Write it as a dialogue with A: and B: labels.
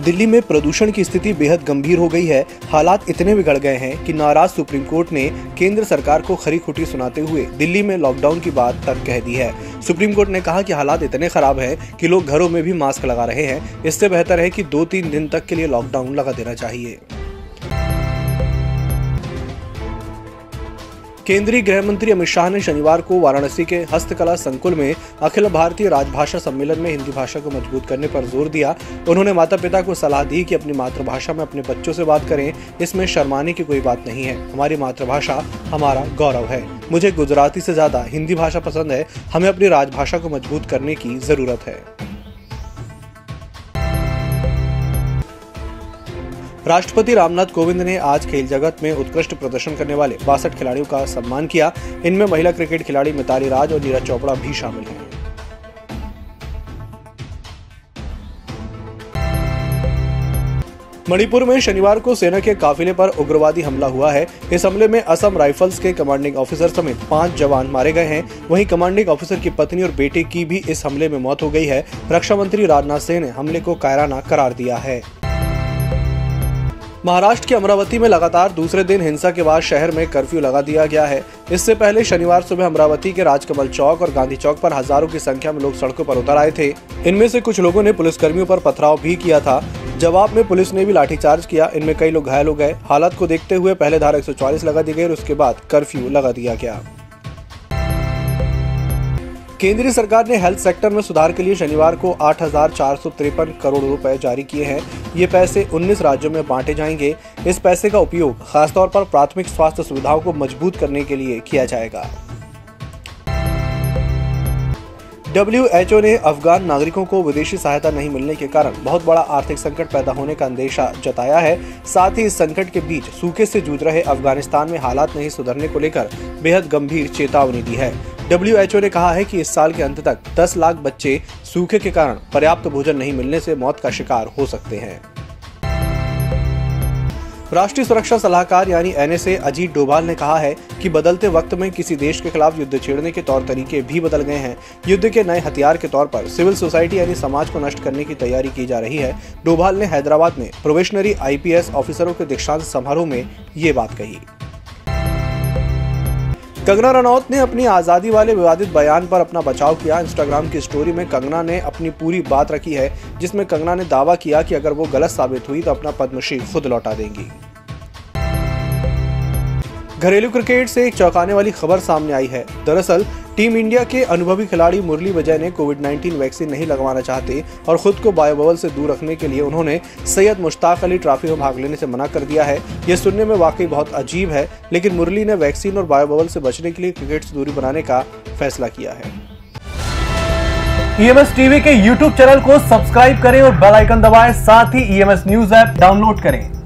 A: दिल्ली में प्रदूषण की स्थिति बेहद गंभीर हो गई है। हालात इतने बिगड़ गए हैं कि नाराज़ सुप्रीम कोर्ट ने केंद्र सरकार को खरी खुटी सुनाते हुए दिल्ली में लॉकडाउन की बात तक कह दी है। सुप्रीम कोर्ट ने कहा कि हालात इतने खराब हैं कि लोग घरों में भी मास्क लगा रहे हैं। इससे बेहतर है कि दो तीन दिन तक के लिए लॉकडाउन लगा देना चाहिए। केंद्रीय गृह मंत्री अमित शाह ने शनिवार को वाराणसी के हस्तकला संकुल में अखिल भारतीय राजभाषा सम्मेलन में हिंदी भाषा को मज़बूत करने पर ज़ोर दिया। उन्होंने माता पिता को सलाह दी कि अपनी मातृभाषा में अपने बच्चों से बात करें। इसमें शर्माने की कोई बात नहीं है। हमारी मातृभाषा हमारा गौरव है। मुझे गुजराती से ज़्यादा हिंदी भाषा पसंद है। हमें अपनी राजभाषा को मज़बूत करने की ज़रूरत है। राष्ट्रपति रामनाथ कोविंद ने आज खेल जगत में उत्कृष्ट प्रदर्शन करने वाले बासठ खिलाड़ियों का सम्मान किया। इनमें महिला क्रिकेट खिलाड़ी मिताली राज और नीरज चोपड़ा भी शामिल हैं। मणिपुर में शनिवार को सेना के काफिले पर उग्रवादी हमला हुआ है। इस हमले में असम राइफल्स के कमांडिंग ऑफिसर समेत पाँच जवान मारे गए हैं। वहीं कमांडिंग ऑफिसर की पत्नी और बेटे की भी इस हमले में मौत हो गई है। रक्षा मंत्री राजनाथ सिंह ने हमले को कायराना करार दिया है। महाराष्ट्र के अमरावती में लगातार दूसरे दिन हिंसा के बाद शहर में कर्फ्यू लगा दिया गया है। इससे पहले शनिवार सुबह अमरावती के राजकमल चौक और गांधी चौक पर हज़ारों की संख्या में लोग सड़कों पर उतर आए थे। इनमें से कुछ लोगों ने पुलिसकर्मियों पर पथराव भी किया था। जवाब में पुलिस ने भी लाठीचार्ज किया। इनमें कई लोग घायल हो गए। हालात को देखते हुए पहले धारा एक लगा दी गई और उसके बाद कर्फ्यू लगा दिया गया। केंद्रीय सरकार ने हेल्थ सेक्टर में सुधार के लिए शनिवार को आठ हज़ार चार सौ तिरपन करोड़ रुपए जारी किए हैं। ये पैसे 19 राज्यों में बांटे जाएँगे। इस पैसे का उपयोग खासतौर पर प्राथमिक स्वास्थ्य सुविधाओं को मज़बूत करने के लिए किया जाएगा। डब्ल्यूएचओ ने अफगान नागरिकों को विदेशी सहायता नहीं मिलने के कारण बहुत बड़ा आर्थिक संकट पैदा होने का अंदेशा जताया है। साथ ही इस संकट के बीच सूखे से जूझ रहे अफ़गानिस्तान में हालात नहीं सुधरने को लेकर बेहद गंभीर चेतावनी दी है। डब्ल्यूएचओ ने कहा है कि इस साल के अंत तक 10 लाख बच्चे सूखे के कारण पर्याप्त भोजन नहीं मिलने से मौत का शिकार हो सकते हैं। राष्ट्रीय सुरक्षा सलाहकार यानी एनएसए अजीत डोभाल ने कहा है कि बदलते वक्त में किसी देश के खिलाफ युद्ध छेड़ने के तौर तरीके भी बदल गए हैं। युद्ध के नए हथियार के तौर पर सिविल सोसाइटी यानी समाज को नष्ट करने की तैयारी की जा रही है। डोभाल ने हैदराबाद में प्रोवेशनरी आईपीएस ऑफिसरों के दीक्षांत समारोह में ये बात कही। कंगना रनौत ने अपनी आज़ादी वाले विवादित बयान पर अपना बचाव किया। इंस्टाग्राम की स्टोरी में कंगना ने अपनी पूरी बात रखी है, जिसमें कंगना ने दावा किया कि अगर वो गलत साबित हुई तो अपना पद्मश्री खुद लौटा देंगी। घरेलू क्रिकेट से एक चौंकाने वाली खबर सामने आई है। दरअसल टीम इंडिया के अनुभवी खिलाड़ी मुरली विजय ने कोविड 19 वैक्सीन नहीं लगवाना चाहते और खुद को बायोबल से दूर रखने के लिए उन्होंने सैयद मुश्ताक अली ट्रॉफी में भाग लेने से मना कर दिया है। ये सुनने में वाकई बहुत अजीब है, लेकिन मुरली ने वैक्सीन और बायोबल से बचने के लिए क्रिकेट से दूरी बनाने का फैसला किया है।
B: ईएमएस टीवी के यूट्यूब चैनल को सब्सक्राइब करें और बेल आइकन दबाएँ। साथ ही ईएमएस न्यूज़ ऐप डाउनलोड करें।